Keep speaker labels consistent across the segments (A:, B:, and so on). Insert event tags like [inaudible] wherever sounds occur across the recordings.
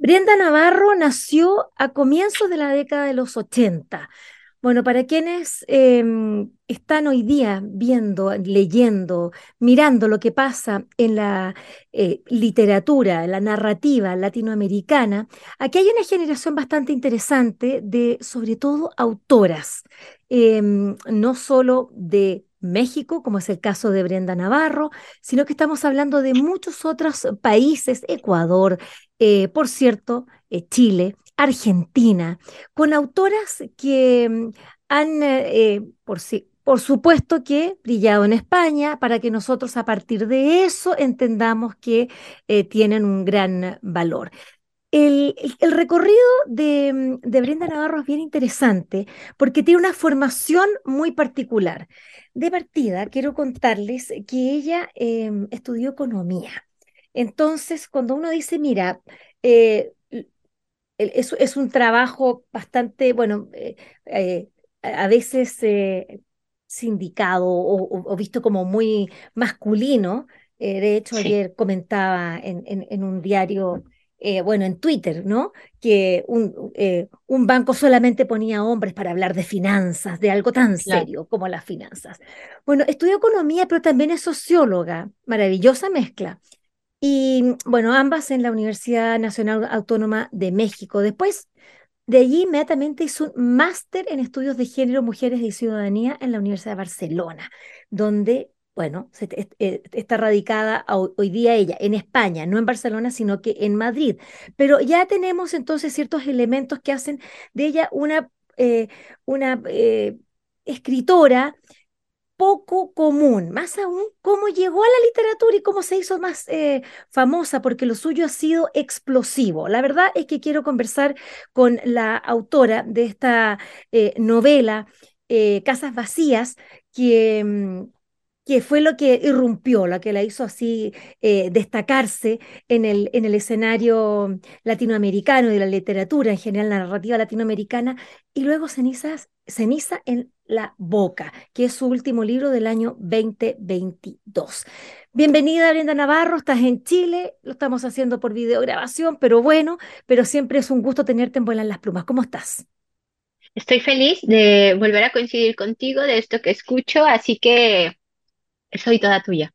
A: Brenda Navarro nació a comienzos de la década de los 80. Bueno, para quienes em, están hoy día viendo, leyendo, mirando lo que pasa en la eh, literatura, la narrativa latinoamericana, aquí hay una generación bastante interesante de, sobre todo, autoras, em, no solo de México, como es el caso de Brenda Navarro, sino que estamos hablando de muchos otros países, Ecuador, eh, por cierto, eh, Chile, Argentina, con autoras que mm, han, eh, por, por supuesto que brillado en España, para que nosotros a partir de eso entendamos que tienen un gran valor. El, recorrido mm, de, Brenda Navarro es bien interesante porque tiene una formación muy particular. De partida, quiero contarles que ella em, estudió economía. Entonces, cuando uno dice, mira, eh, es, un trabajo bastante, bueno, eh, eh, a veces sindicado o, visto como muy masculino. de hecho, ayer comentaba en, en un diario eh, bueno, en Twitter, ¿no? Que un, eh, un, banco solamente ponía hombres para hablar de finanzas, de algo tan serio como las finanzas. Bueno, estudió economía, pero también es socióloga, maravillosa mezcla. Y bueno, ambas en la Universidad Nacional Autónoma de México. Después de allí inmediatamente hizo un máster en estudios de género, mujeres y ciudadanía en la Universidad de Barcelona, donde bueno, eh, está radicada hoy día ella en España, no en Barcelona, sino que en Madrid. Pero ya tenemos entonces ciertos elementos que hacen de ella una, eh, una eh, escritora poco común, más aún cómo llegó a la literatura y cómo se hizo más famosa, porque lo suyo ha sido explosivo. La verdad es que quiero conversar con la autora de esta novela, Casas Vacías, que mm, que fue lo que irrumpió, lo que la hizo así eh, destacarse en el, en el escenario latinoamericano de la literatura, en general la narrativa latinoamericana, y luego Cenizas, Ceniza en la Boca, que es su último libro del año 2022. Bienvenida Brenda Navarro, estás en Chile, lo estamos haciendo por videograbación, pero bueno, pero siempre es un gusto tenerte en Vuelan las Plumas. ¿Cómo estás?
B: Estoy feliz de volver a coincidir contigo, de esto que escucho, así que soy toda tuya.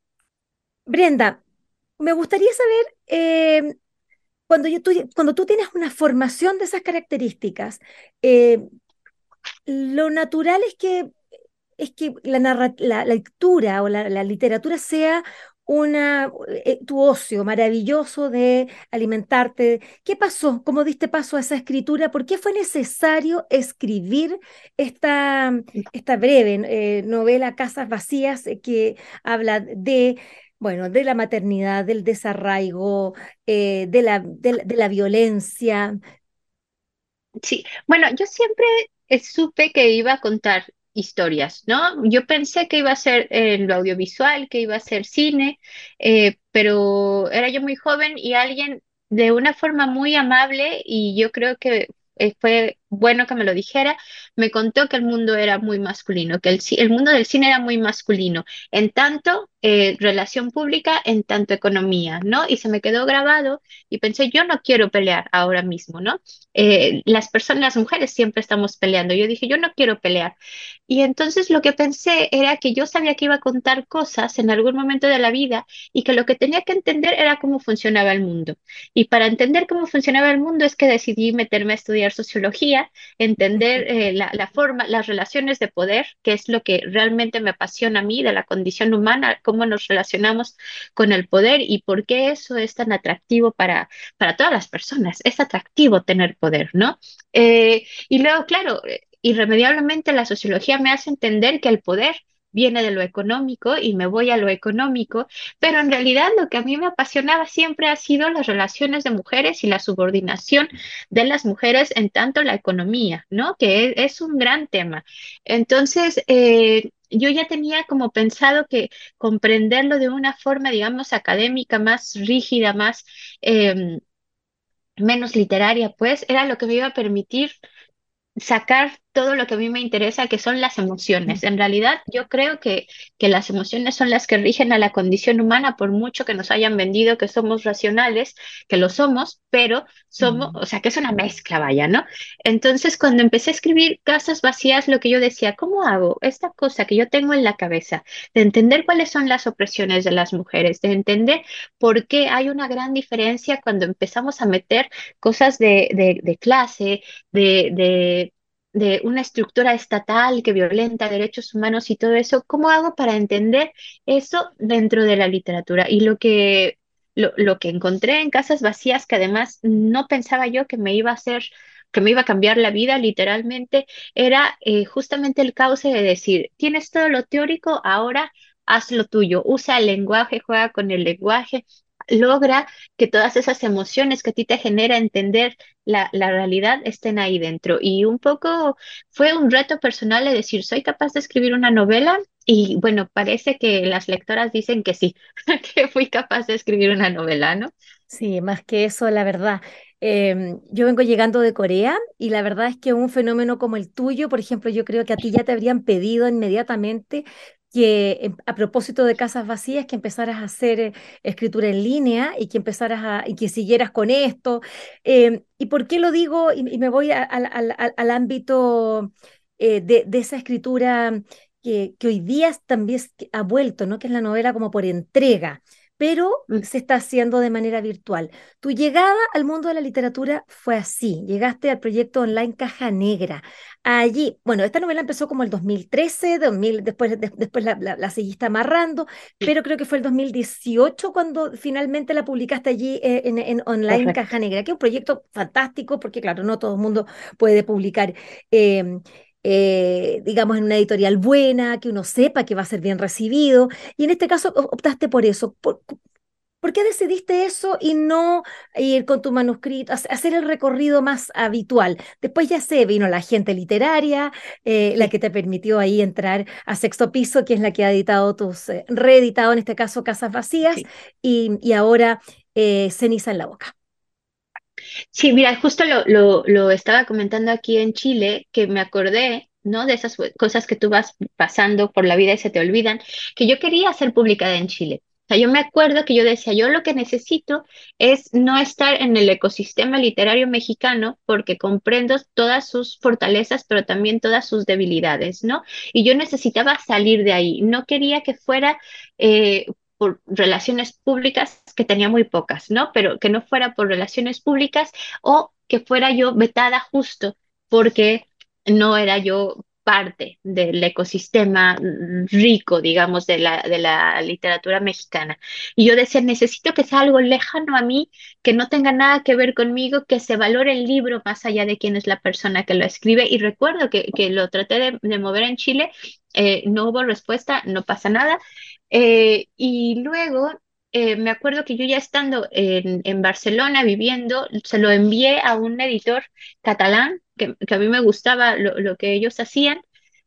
A: Brenda, me gustaría saber, eh, cuando, yo, tú, cuando tú tienes una formación de esas características, eh, lo natural es que, es que la, la lectura o la, la, literatura sea una, eh, tu ocio maravilloso de alimentarte. ¿Qué pasó? ¿Cómo diste paso a esa escritura? ¿Por qué fue necesario escribir esta, esta breve eh, novela Casas Vacías eh, que habla de, bueno, de la maternidad, del desarraigo, de, la, de, de la violencia?
B: Sí, bueno, yo siempre supe que iba a contar historias, ¿no? Yo pensé que iba a ser en lo audiovisual, que iba a ser cine, eh, pero era yo muy joven y alguien de una forma muy amable y yo creo que eh, fue bueno que me lo dijera, me contó que el mundo era muy masculino, que el, el mundo del cine era muy masculino, en tanto eh, relación pública, en tanto economía, ¿no? Y se me quedó grabado y pensé, yo no quiero pelear ahora mismo, ¿no? Eh, las personas, las mujeres siempre estamos peleando. Yo dije, yo no quiero pelear. Y entonces lo que pensé era que yo sabía que iba a contar cosas en algún momento de la vida y que lo que tenía que entender era cómo funcionaba el mundo. Y para entender cómo funcionaba el mundo es que decidí meterme a estudiar sociología entender eh, la, forma, las relaciones de poder, que es lo que realmente me apasiona a mí de la condición humana, cómo nos relacionamos con el poder y por qué eso es tan atractivo para, para todas las personas. Es atractivo tener poder, ¿no? Eh, y luego, claro, irremediablemente la sociología me hace entender que el poder viene de lo económico y me voy a lo económico, pero en realidad lo que a mí me apasionaba siempre ha sido las relaciones de mujeres y la subordinación de las mujeres en tanto la economía, ¿no? Que es, un gran tema. Entonces, eh, yo ya tenía como pensado que comprenderlo de una forma, digamos, académica, más rígida, más... Em, menos literaria, pues, era lo que me iba a permitir sacar todo lo que a mí me interesa, que son las emociones. En realidad, yo creo que, que las emociones son las que rigen a la condición humana, por mucho que nos hayan vendido que somos racionales, que lo somos, pero somos,
A: Mm.
B: o sea, que es una mezcla, vaya, ¿no? Entonces, cuando empecé a escribir Casas Vacías, lo que yo decía, ¿cómo hago esta cosa que yo tengo en la cabeza, de entender cuáles son las opresiones de las mujeres, de entender por qué hay una gran diferencia cuando empezamos a meter cosas de, de, de clase, de, de de una estructura estatal que violenta derechos humanos y todo eso, ¿cómo hago para entender eso dentro de la literatura? Y lo que, lo, lo que encontré en Casas Vacías, que además no pensaba yo que me iba a hacer, que me iba a cambiar la vida literalmente, era eh, justamente el cauce de decir, tienes todo lo teórico, ahora haz lo tuyo, usa el lenguaje, juega con el lenguaje. Logra que todas esas emociones que a ti te genera entender la, la realidad estén ahí dentro. Y un poco fue un reto personal de decir, ¿soy capaz de escribir una novela? Y bueno, parece que las lectoras dicen que sí, [laughs] que fui capaz de escribir una novela, ¿no?
A: Sí, más que eso, la verdad. Em, yo vengo llegando de Corea y la verdad es que un fenómeno como el tuyo, por ejemplo, yo creo que a ti ya te habrían pedido inmediatamente que em, a propósito de casas vacías, que empezaras a hacer eh, escritura en línea y que empezaras a, y que siguieras con esto. Em, ¿y por qué lo digo? Y, me voy al ámbito eh, de, de esa escritura que, que hoy día también ha vuelto, ¿no? Que es la novela como por entrega pero
B: Mm,
A: se está haciendo de manera virtual. Tu llegada al mundo de la literatura fue así. Llegaste al proyecto online Caja Negra. Allí, bueno, esta novela empezó como el 2013, 2000, después, de- después la, la, la seguiste amarrando, pero creo que fue el 2018 cuando finalmente la publicaste allí eh, en, en online. Caja Negra, que es un proyecto fantástico porque, claro, no todo el mundo puede publicar. em, eh, digamos, en una editorial buena, que uno sepa que va a ser bien recibido. Y en este caso op- optaste por eso. ¿Por, por qué decidiste eso y no ir con tu manuscrito, hac- hacer el recorrido más habitual? Después ya sé, vino la gente literaria, eh, la que te permitió ahí entrar a Sexto Piso, que es la que ha editado tus, eh, reeditado en este caso Casas Vacías,
B: sí.
A: y, y ahora eh, Ceniza en la Boca.
B: Sí, mira, justo lo, lo, lo estaba comentando aquí en Chile, que me acordé, ¿no? De esas cosas que tú vas pasando por la vida y se te olvidan, que yo quería ser publicada en Chile. O sea, yo me acuerdo que yo decía, yo lo que necesito es no estar en el ecosistema literario mexicano porque comprendo todas sus fortalezas, pero también todas sus debilidades, ¿no? Y yo necesitaba salir de ahí. No quería que fuera eh, por relaciones públicas, que tenía muy pocas, ¿no? Pero que no fuera por relaciones públicas o que fuera yo vetada justo porque no era yo parte del ecosistema rico, digamos, de la, de la literatura mexicana. Y yo decía, necesito que sea algo lejano a mí, que no tenga nada que ver conmigo, que se valore el libro más allá de quién es la persona que lo escribe. Y recuerdo que, que lo traté de, de mover en Chile, eh, no hubo respuesta, no pasa nada. Eh, y luego eh, me acuerdo que yo ya estando en, en Barcelona viviendo, se lo envié a un editor catalán, que, a mí me gustaba lo, lo que ellos hacían,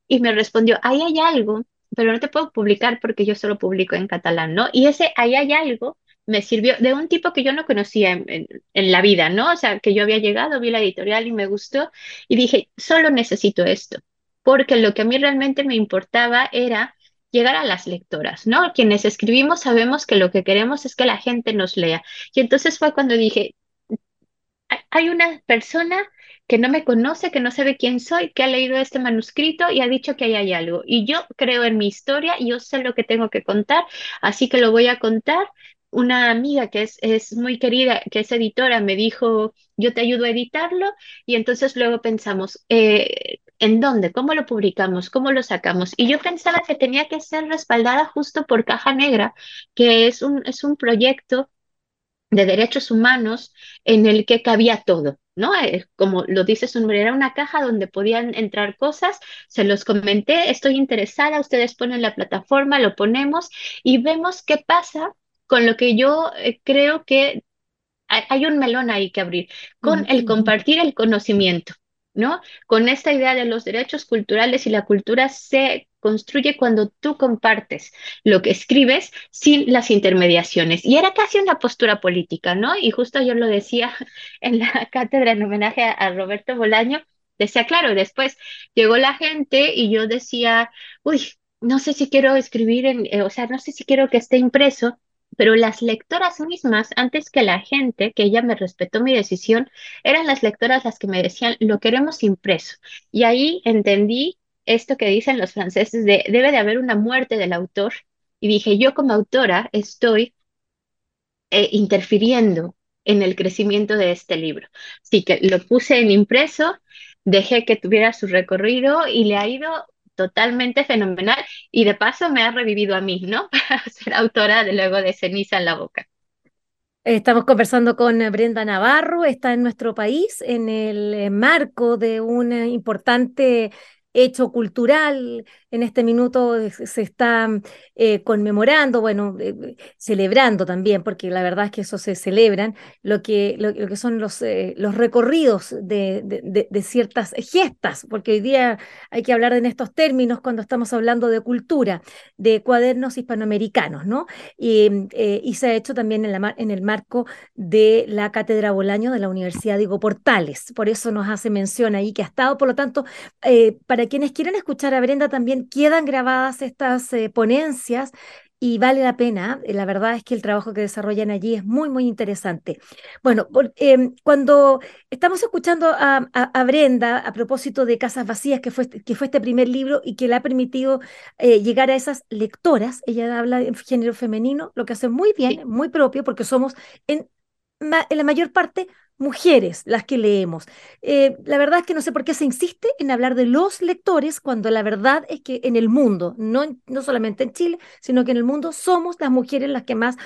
B: y me respondió, ahí hay algo, pero no te puedo publicar porque yo solo publico en catalán, ¿no? Y ese ahí hay algo me sirvió de un tipo que yo no conocía en, en en la vida, ¿no? O sea, que yo había llegado, vi la editorial y me gustó, y dije, solo necesito esto, porque lo que a mí realmente me importaba era llegar a las lectoras, ¿no? Quienes escribimos sabemos que lo que queremos es que la gente nos lea. Y entonces fue cuando dije, "Hay hay una persona que no me conoce, que no sabe quién soy, que ha leído este manuscrito y ha dicho que ahí hay algo. Y yo creo en mi historia, yo sé lo que tengo que contar, así que lo voy a contar. Una amiga que es, es muy querida, que es editora, me dijo, yo te ayudo a editarlo, y entonces luego pensamos, eh, ¿en dónde? ¿Cómo lo publicamos? ¿Cómo lo sacamos? Y yo pensaba que tenía que ser respaldada justo por Caja Negra, que es un, es un proyecto de derechos humanos en el que cabía todo, ¿no? Eh, como lo dice su nombre, era una caja donde podían entrar cosas, se los comenté, estoy interesada, ustedes ponen la plataforma, lo ponemos y vemos qué pasa con lo que yo eh, creo que hay, hay un melón ahí que abrir, con el compartir el conocimiento, ¿no? Con esta idea de los derechos culturales y la cultura se construye cuando tú compartes lo que escribes sin las intermediaciones. Y era casi una postura política, ¿no? Y justo yo lo decía [laughs] en la cátedra en homenaje a, Roberto Bolaño. decía, claro, después llegó la gente y yo decía, uy, no sé si quiero escribir en, eh, o sea, no sé si quiero que esté impreso, pero las lectoras mismas, antes que la gente, que ella me respetó mi decisión, eran las lectoras las que me decían, lo queremos impreso. Y ahí entendí esto que dicen los franceses de, debe de haber una muerte del autor. Y dije, yo como autora estoy eh, interfiriendo en el crecimiento de este libro. Así que lo puse en impreso, dejé que tuviera su recorrido y le ha ido totalmente fenomenal y de paso me ha revivido a mí, ¿no? [laughs] Para ser autora de luego de Ceniza en la boca.
A: Estamos conversando con Brenda Navarro, está en nuestro país en el marco de un importante hecho cultural. En este minuto se está eh, conmemorando, bueno, eh, celebrando también, porque la verdad es que eso se celebran, lo que, lo, que son los, eh, los recorridos de, de, ciertas gestas, porque hoy día hay que hablar en estos términos cuando estamos hablando de cultura, de cuadernos hispanoamericanos, ¿no? Y, y se ha hecho también en, la, en el marco de la Cátedra Bolaño de la Universidad Diego Portales. Por eso nos hace mención ahí que ha estado, por lo tanto, para quienes quieran escuchar a Brenda también quedan grabadas estas eh, ponencias y vale la pena. Eh, la verdad es que el trabajo que desarrollan allí es muy, muy interesante. Bueno, em, cuando estamos escuchando a, Brenda a propósito de Casas Vacías, que fue, que fue este primer libro y que le ha permitido eh, llegar a esas lectoras, ella habla en género femenino, lo que hace muy bien, muy propio, porque somos en, en la mayor parte mujeres las que leemos. Eh, la verdad es que no sé por qué se insiste en hablar de los lectores cuando la verdad es que en el mundo, no, no solamente en Chile, sino que en el mundo somos las mujeres las que más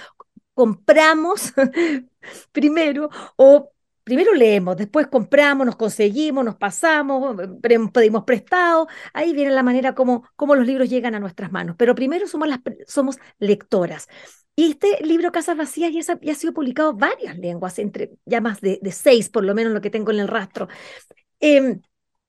A: compramos [laughs] primero o Primero leemos, después compramos, nos conseguimos, nos pasamos, pedimos prestado. Ahí viene la manera como, los libros llegan a nuestras manos. Pero primero somos, lectoras. Y este libro, Casas Vacías, ya, ha sido publicado en varias lenguas, entre ya más de, seis, por lo menos lo que tengo en el rastro. Em,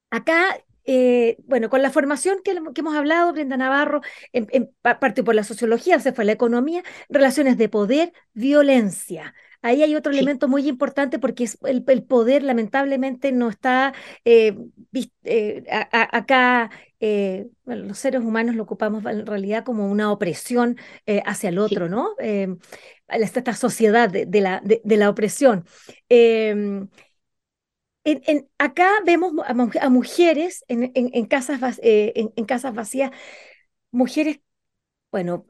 A: acá eh, bueno, con la formación que, hemos hablado, Brenda Navarro, en, parte por la sociología, se fue la economía, relaciones de poder, violencia. Ahí hay otro elemento muy importante porque el, poder lamentablemente no está eh, eh, acá, eh, bueno, los seres humanos lo ocupamos en realidad como una opresión hacia el otro, ¿no? esta sociedad de, la, de, la opresión. Em, en, acá vemos a, mujeres en, en, casas, en, casas vacías, mujeres, bueno,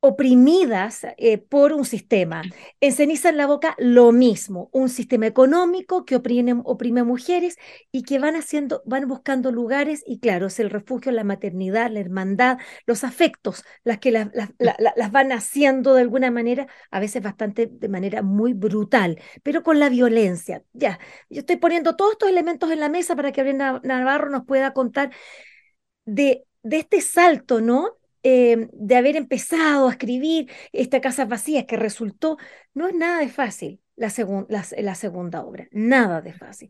A: oprimidas eh, por un sistema. En Ceniza en la Boca, lo mismo, un sistema económico que oprime, oprime mujeres y que van haciendo, van buscando lugares y claro, es el refugio, la maternidad, la hermandad, los afectos, las que las, van haciendo de alguna manera, a veces bastante de manera muy brutal, pero con la violencia. Ya, yo estoy poniendo todos estos elementos en la mesa para que Brenda Navarro nos pueda contar de, de este salto, ¿no? Eh, de haber empezado a escribir esta Casa Vacía, que resultó, no es nada de fácil la, la, segunda obra, nada de fácil.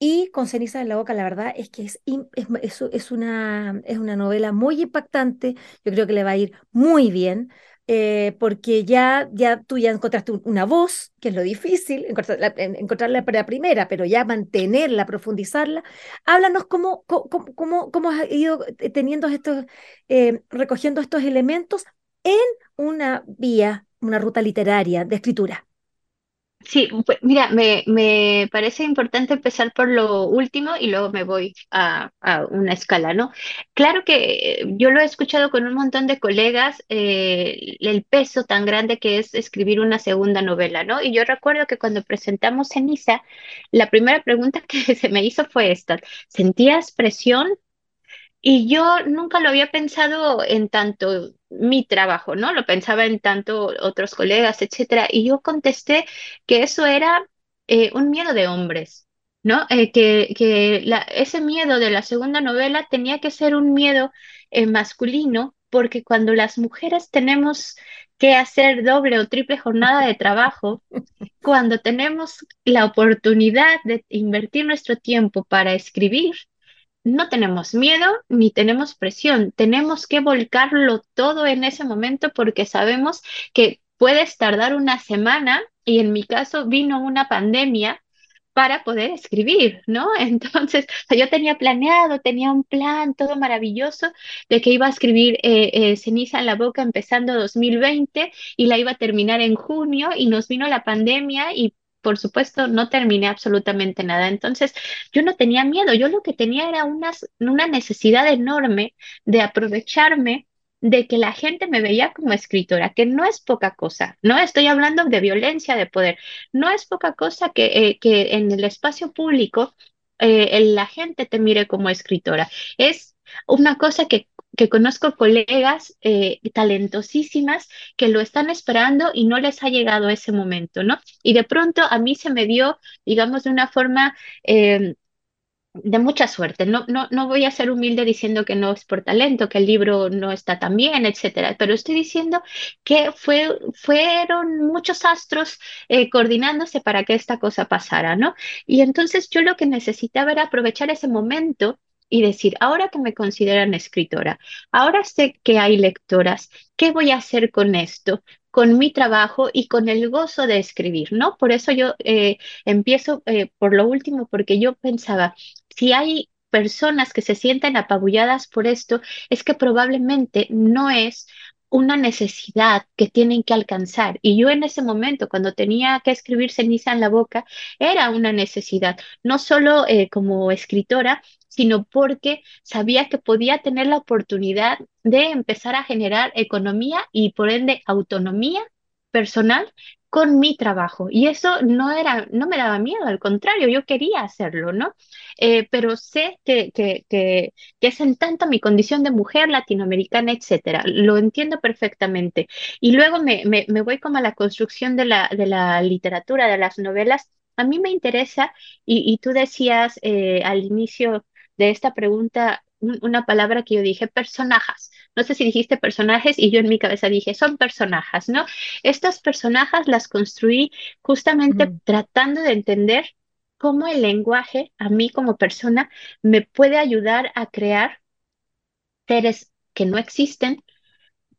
A: Y con ceniza en la boca, la verdad es que es, es, es, una, es una novela muy impactante, yo creo que le va a ir muy bien. Eh, porque ya, ya tú ya encontraste una voz, que es lo difícil, encontrarla, para primera, pero ya mantenerla, profundizarla. Háblanos cómo, cómo, cómo, has ido teniendo estos, eh, recogiendo estos elementos en una vía, una ruta literaria de escritura.
B: Sí, pues mira, me, me, parece importante empezar por lo último y luego me voy a, a una escala, ¿no? Claro que yo lo he escuchado con un montón de colegas, eh, el peso tan grande que es escribir una segunda novela, ¿no? Y yo recuerdo que cuando presentamos Ceniza, la primera pregunta [laughs] que se me hizo fue esta, ¿sentías presión y yo nunca lo había pensado en tanto mi trabajo, ¿no? Lo pensaba en tanto otros colegas, etcétera. Y yo contesté que eso era eh, un miedo de hombres, ¿no? Eh, que que ese miedo de la segunda novela tenía que ser un miedo eh, masculino, porque cuando las mujeres tenemos que hacer doble o triple jornada de trabajo, cuando tenemos la oportunidad de invertir nuestro tiempo para escribir, no tenemos miedo ni tenemos presión, tenemos que volcarlo todo en ese momento porque sabemos que puedes tardar una semana y en mi caso vino una pandemia para poder escribir, ¿no? [laughs] Entonces, yo tenía planeado, tenía un plan todo maravilloso de que iba a escribir eh, eh, Ceniza en la Boca empezando 2020 y la iba a terminar en junio y nos vino la pandemia y por supuesto, no terminé absolutamente nada. Entonces, yo no tenía miedo, yo lo que tenía era unas, una necesidad enorme de aprovecharme de que la gente me veía como escritora, que no es poca cosa, no estoy hablando de violencia de poder, no es poca cosa que, eh, que en el espacio público eh, la gente te mire como escritora. Es una cosa que, que conozco colegas eh, talentosísimas que lo están esperando y no les ha llegado ese momento, ¿no? Y de pronto a mí se me dio, digamos, de una forma de mucha suerte. No, no, no voy a ser humilde diciendo que no es por talento, que el libro no está tan bien, etcétera, pero estoy diciendo que fue, fueron muchos astros eh, coordinándose para que esta cosa pasara, ¿no? Y entonces yo lo que necesitaba era aprovechar ese momento y decir, ahora que me consideran escritora, ahora sé que hay lectoras, ¿qué voy a hacer con esto? con mi trabajo y con el gozo de escribir, ¿no? Por eso yo eh, empiezo eh, por lo último, porque yo pensaba, si hay personas que se sienten apabulladas por esto, es que probablemente no es una necesidad que tienen que alcanzar. Y yo en ese momento, cuando tenía que escribir ceniza en la boca, era una necesidad, no solo eh, como escritora, sino porque sabía que podía tener la oportunidad de empezar a generar economía y por ende autonomía personal con mi trabajo. Y eso no era, no me daba miedo, al contrario, yo quería hacerlo, ¿no? Eh, pero sé que, que, que, es en tanto mi condición de mujer latinoamericana, etcétera. Lo entiendo perfectamente. Y luego me, me, me voy como a la construcción de la, de la literatura, de las novelas. A mí me interesa, y, y tú decías eh, al inicio de esta pregunta una palabra que yo dije, personajes. No sé si dijiste personajes y yo en mi cabeza dije, son personajes, ¿no? Estas personajes las construí justamente tratando de entender cómo el lenguaje a mí como persona me puede ayudar a crear seres que no existen,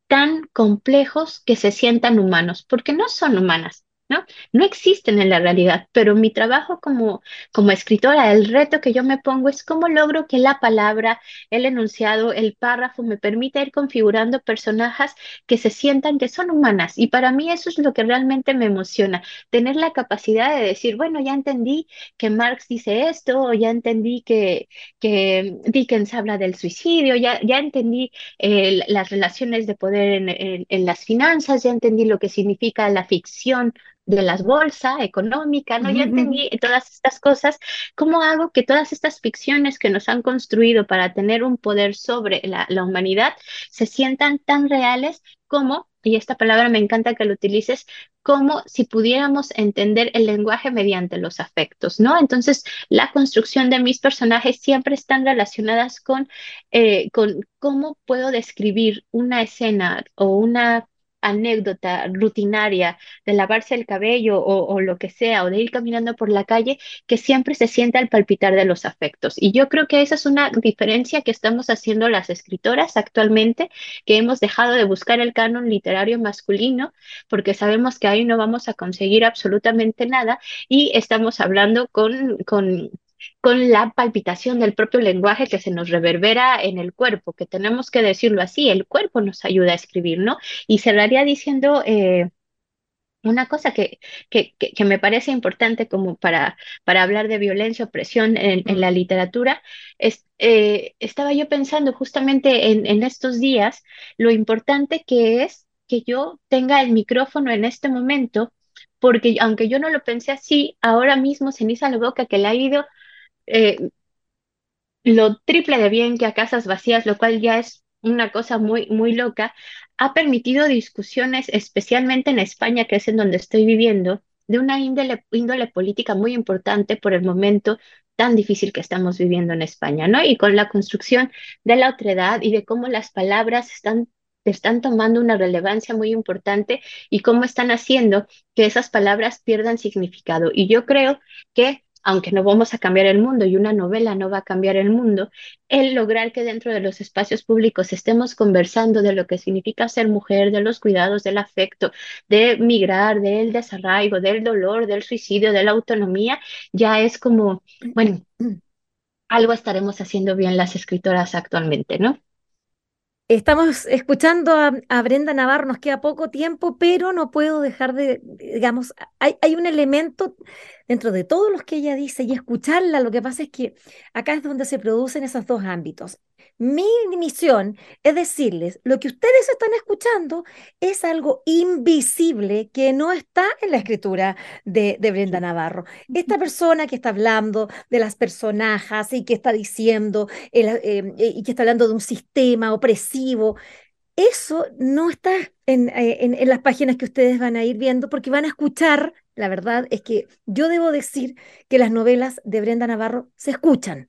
B: tan complejos que se sientan humanos, porque no son humanas, ¿no? No existen en la realidad, pero mi trabajo como, como escritora, el reto que yo me pongo es cómo logro que la palabra, el enunciado, el párrafo me permita ir configurando personajes que se sientan que son humanas. Y para mí eso es lo que realmente me emociona, tener la capacidad de decir, bueno, ya entendí que Marx dice esto, o ya entendí que, que Dickens habla del suicidio, ya, ya entendí eh, las relaciones de poder en, en las finanzas, ya entendí lo que significa la ficción de las bolsas económica, ¿no? Ya entendí todas estas cosas. ¿Cómo hago que todas estas ficciones que nos han construido para tener un poder sobre la, la humanidad se sientan tan reales como, y esta palabra me encanta que lo utilices, como si pudiéramos entender el lenguaje mediante los afectos, ¿no? Entonces, la construcción de mis personajes siempre están relacionadas con, eh, con cómo puedo describir una escena o una anécdota rutinaria de lavarse el cabello o, lo que sea, o de ir caminando por la calle, que siempre se siente al palpitar de los afectos. Y yo creo que esa es una diferencia que estamos haciendo las escritoras actualmente, que hemos dejado de buscar el canon literario masculino, porque sabemos que ahí no vamos a conseguir absolutamente nada, y estamos hablando con, con con la palpitación del propio lenguaje que se nos reverbera en el cuerpo, que tenemos que decirlo así, el cuerpo nos ayuda a escribir, ¿no? Y cerraría diciendo eh, una cosa que, que, que, me parece importante como para, para hablar de violencia, opresión en, la literatura, es, eh, estaba yo pensando justamente en, estos días lo importante que es que yo tenga el micrófono en este momento porque aunque yo no lo pensé así, ahora mismo Ceniza la Boca, que le ha ido eh, lo triple de bien que a casas vacías, lo cual ya es una cosa muy, muy loca, ha permitido discusiones, especialmente en España, que es en donde estoy viviendo, de una índole, política muy importante por el momento tan difícil que estamos viviendo en España, ¿no? Y con la construcción de la otredad y de cómo las palabras están están tomando una relevancia muy importante y cómo están haciendo que esas palabras pierdan significado. Y yo creo que aunque no vamos a cambiar el mundo y una novela no va a cambiar el mundo, el lograr que dentro de los espacios públicos estemos conversando de lo que significa ser mujer, de los cuidados, del afecto, de migrar, del desarraigo, del dolor, del suicidio, de la autonomía, ya es como, bueno, algo estaremos haciendo bien las escritoras actualmente, ¿no?
A: Estamos escuchando a, Brenda Navarro, nos queda poco tiempo, pero no puedo dejar de, digamos, hay, hay, un elemento dentro de todos los que ella dice y escucharla, lo que pasa es que acá es donde se producen esos dos ámbitos. Mi misión es decirles, lo que ustedes están escuchando es algo invisible que no está en la escritura de, Brenda Navarro. Esta persona que está hablando de las personajes y que está diciendo eh, y que está hablando de un sistema opresivo, eso no está en, eh, en, en, las páginas que ustedes van a ir viendo porque van a escuchar, la verdad es que yo debo decir que las novelas de Brenda Navarro se escuchan,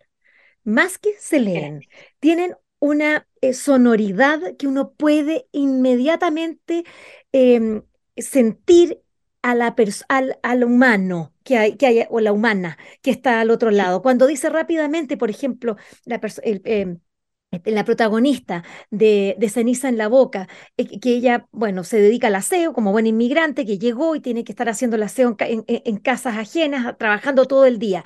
A: más que se leen, tienen una eh, sonoridad que uno puede inmediatamente em, sentir a la al, al, humano que hay, que hay, o la humana que está al otro lado. Cuando dice rápidamente, por ejemplo, la, em, este, la protagonista de, de, Ceniza en la Boca, eh, que ella, bueno, se dedica al aseo como buen inmigrante que llegó y tiene que estar haciendo el aseo en, en casas ajenas, trabajando todo el día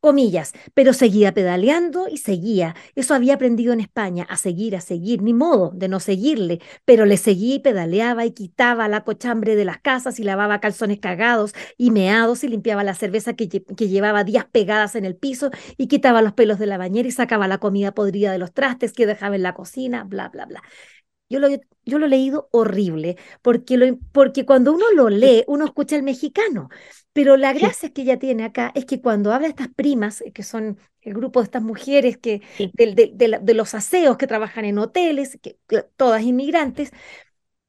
A: comillas, pero seguía pedaleando y seguía. Eso había aprendido en España, a seguir, a seguir, ni modo de no seguirle, pero le seguía y pedaleaba y quitaba la cochambre de las casas y lavaba calzones cagados y meados y limpiaba la cerveza que, que llevaba días pegadas en el piso y quitaba los pelos de la bañera y sacaba la comida podrida de los trastes que dejaba en la cocina, bla, bla, bla. Yo lo, yo lo he leído horrible, porque, lo, porque cuando uno lo lee, uno escucha el mexicano, pero la gracia que ella tiene acá es que cuando habla de estas primas, eh, que son el grupo de estas mujeres que, de, los aseos que trabajan en hoteles, que, todas inmigrantes,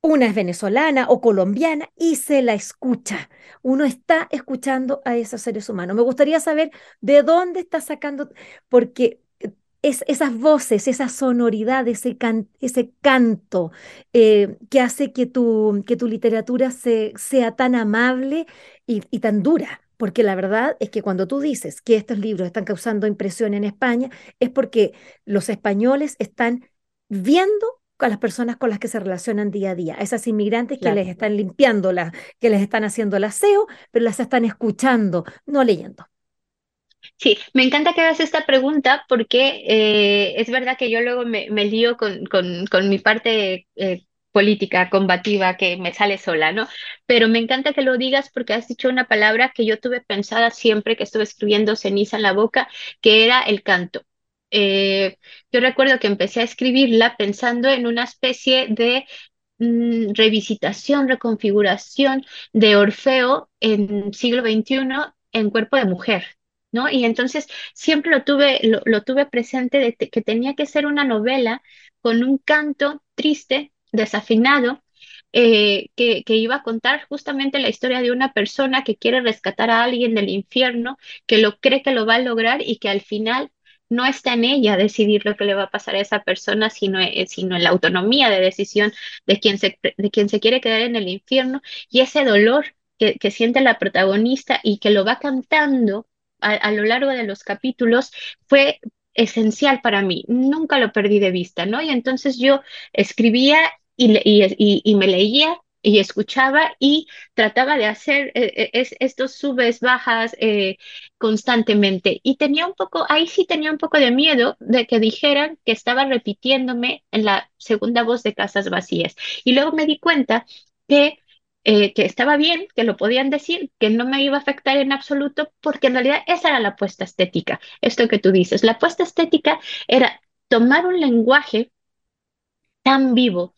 A: una es venezolana o colombiana y se la escucha. Uno está escuchando a esos seres humanos. Me gustaría saber de dónde está sacando, porque es, esas voces, esa sonoridad, ese, ese canto eh, que hace que tu, que tu literatura se, sea tan amable y, y, tan dura. Porque la verdad es que cuando tú dices que estos libros están causando impresión en España, es porque los españoles están viendo a las personas con las que se relacionan día a día, esas inmigrantes que les están limpiando, la, que les están haciendo el aseo, pero las están escuchando, no leyendo.
B: Sí, me encanta que hagas esta pregunta porque eh, es verdad que yo luego me, lío con, con, mi parte eh, política combativa que me sale sola, ¿no? Pero me encanta que lo digas porque has dicho una palabra que yo tuve pensada siempre que estuve escribiendo Ceniza en la boca, que era el canto. Eh, yo recuerdo que empecé a escribirla pensando en una especie de mm, revisitación, reconfiguración de Orfeo en siglo XXI en cuerpo de mujer. ¿No? Y entonces siempre lo tuve, lo, tuve presente de que tenía que ser una novela con un canto triste, desafinado, eh, que, que, iba a contar justamente la historia de una persona que quiere rescatar a alguien del infierno, que lo cree que lo va a lograr y que al final no está en ella decidir lo que le va a pasar a esa persona, sino, eh, sino en la autonomía de decisión de quien se, de quien se quiere quedar en el infierno y ese dolor que, que siente la protagonista y que lo va cantando a, lo largo de los capítulos fue esencial para mí, nunca lo perdí de vista, ¿no? Y entonces yo escribía y, y, y me leía y escuchaba y trataba de hacer eh, eh, estos subes, bajas eh, constantemente. Y tenía un poco, ahí sí tenía un poco de miedo de que dijeran que estaba repitiéndome en la segunda voz de Casas Vacías. Y luego me di cuenta que eh, que estaba bien, que lo podían decir, que no me iba a afectar en absoluto, porque en realidad esa era la apuesta estética, esto que tú dices. La apuesta estética era tomar un lenguaje tan vivo,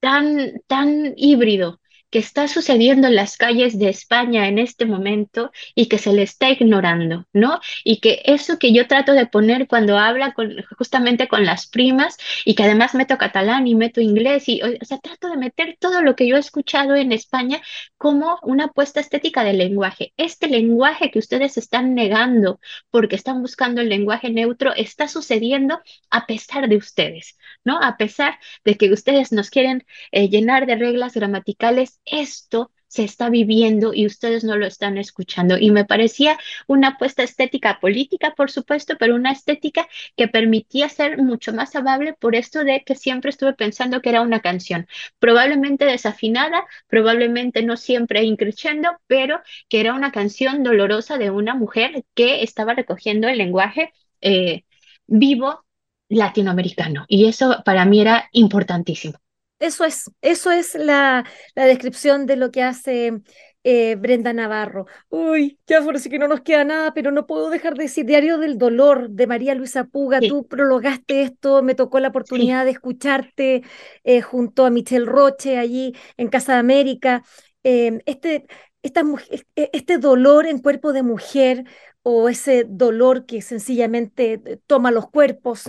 B: tan, tan híbrido, que está sucediendo en las calles de España en este momento y que se le está ignorando, ¿no? Y que eso que yo trato de poner cuando habla con, justamente con las primas y que además meto catalán y meto inglés y, o sea, trato de meter todo lo que yo he escuchado en España como una apuesta estética del lenguaje. Este lenguaje que ustedes están negando porque están buscando el lenguaje neutro está sucediendo a pesar de ustedes, ¿no? A pesar de que ustedes nos quieren eh, llenar de reglas gramaticales esto se está viviendo y ustedes no lo están escuchando. Y me parecía una apuesta estética política, por supuesto, pero una estética que permitía ser mucho más amable por esto de que siempre estuve pensando que era una canción, probablemente desafinada, probablemente no siempre increciendo, pero que era una canción dolorosa de una mujer que estaba recogiendo el lenguaje eh, vivo latinoamericano. Y eso para mí era importantísimo.
A: Eso es, eso es la, la descripción de lo que hace eh, Brenda Navarro. Uy, ya por sí que no nos queda nada, pero no puedo dejar de decir Diario del Dolor de María Luisa Puga. Tú prologaste esto, me tocó la oportunidad de escucharte eh, junto a Michelle Roche allí en Casa de América. Eh, este, esta, e, este dolor en cuerpo de mujer o ese dolor que sencillamente eh, toma los cuerpos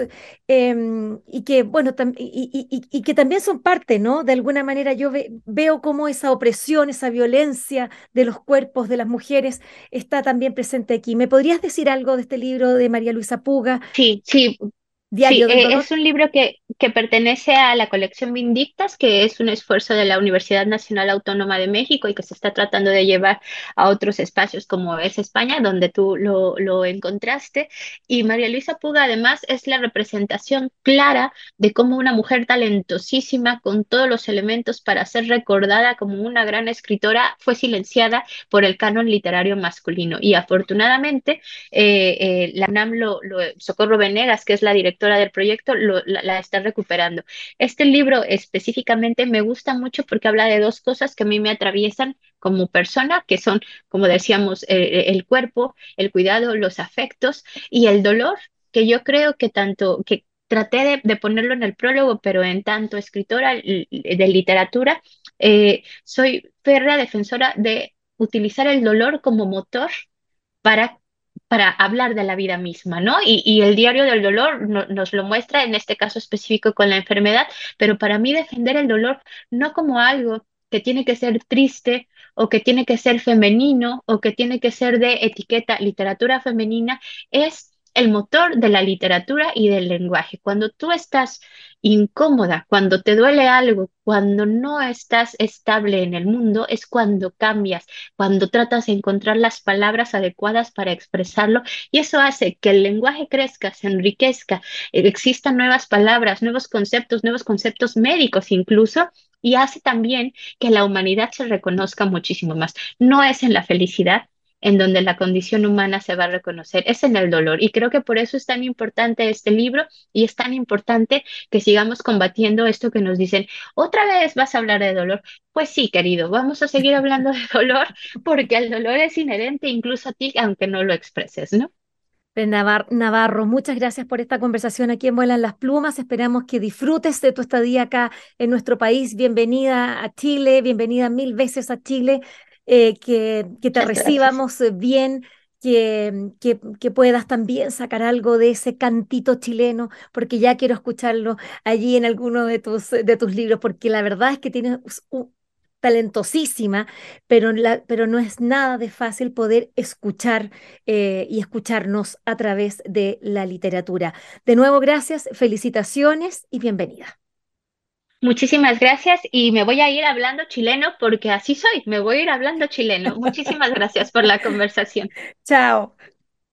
A: em, y que, bueno, y, que también son parte, ¿no? De alguna manera yo veo cómo esa opresión, esa violencia de los cuerpos de las mujeres está también presente aquí. ¿Me podrías decir algo de este libro de María Luisa Puga?
B: Sí, sí, sí, eh, es un libro que, que pertenece a la colección Vindictas, que es un esfuerzo de la Universidad Nacional Autónoma de México y que se está tratando de llevar a otros espacios como es España, donde tú lo, lo encontraste. Y María Luisa Puga además es la representación clara de cómo una mujer talentosísima, con todos los elementos para ser recordada como una gran escritora, fue silenciada por el canon literario masculino. Y afortunadamente, eh, eh, la NAM, lo, Socorro Venegas, que es la directora, del proyecto la, está recuperando. Este libro específicamente me gusta mucho porque habla de dos cosas que a mí me atraviesan como persona, que son, como decíamos, eh, eh, el cuerpo, el cuidado, los afectos y el dolor, que yo creo que tanto, que traté de, ponerlo en el prólogo, pero en tanto escritora de literatura, eh, soy férrea defensora de utilizar el dolor como motor para para hablar de la vida misma, ¿no? Y, el diario del dolor nos lo muestra, en este caso específico con la enfermedad, pero para mí defender el dolor no como algo que tiene que ser triste o que tiene que ser femenino o que tiene que ser de etiqueta literatura femenina, es el motor de la literatura y del lenguaje. Cuando tú estás incómoda, cuando te duele algo, cuando no estás estable en el mundo, es cuando cambias, cuando tratas de encontrar las palabras adecuadas para expresarlo y eso hace que el lenguaje crezca, se enriquezca, existan nuevas palabras, nuevos conceptos, nuevos conceptos médicos incluso y hace también que la humanidad se reconozca muchísimo más. No es en la felicidad, en donde la condición humana se va a reconocer, es en el dolor. Y creo que por eso es tan importante este libro y es tan importante que sigamos combatiendo esto que nos dicen, otra vez vas a hablar de dolor. Pues sí, querido, vamos a seguir hablando de dolor [laughs] porque el dolor es inherente incluso a ti, aunque no lo expreses, ¿no?
A: Navarro, muchas gracias por esta conversación aquí en Vuelan las Plumas. Esperamos que disfrutes de tu estadía acá en nuestro país. Bienvenida a Chile, bienvenida mil veces a Chile. Eh, que, que, te [laughs] recibamos eh, bien, que, que, que, puedas también sacar algo de ese cantito chileno, porque ya quiero escucharlo allí en alguno de tus, de tus libros, porque la verdad es que tienes talentosísima, pero, la, pero no es nada de fácil poder escuchar eh, y escucharnos a través de la literatura. De nuevo, gracias, felicitaciones y bienvenida.
B: Muchísimas gracias y me voy a ir hablando chileno porque así soy, me voy a ir hablando chileno. Muchísimas gracias por la conversación. [laughs]
A: Chao.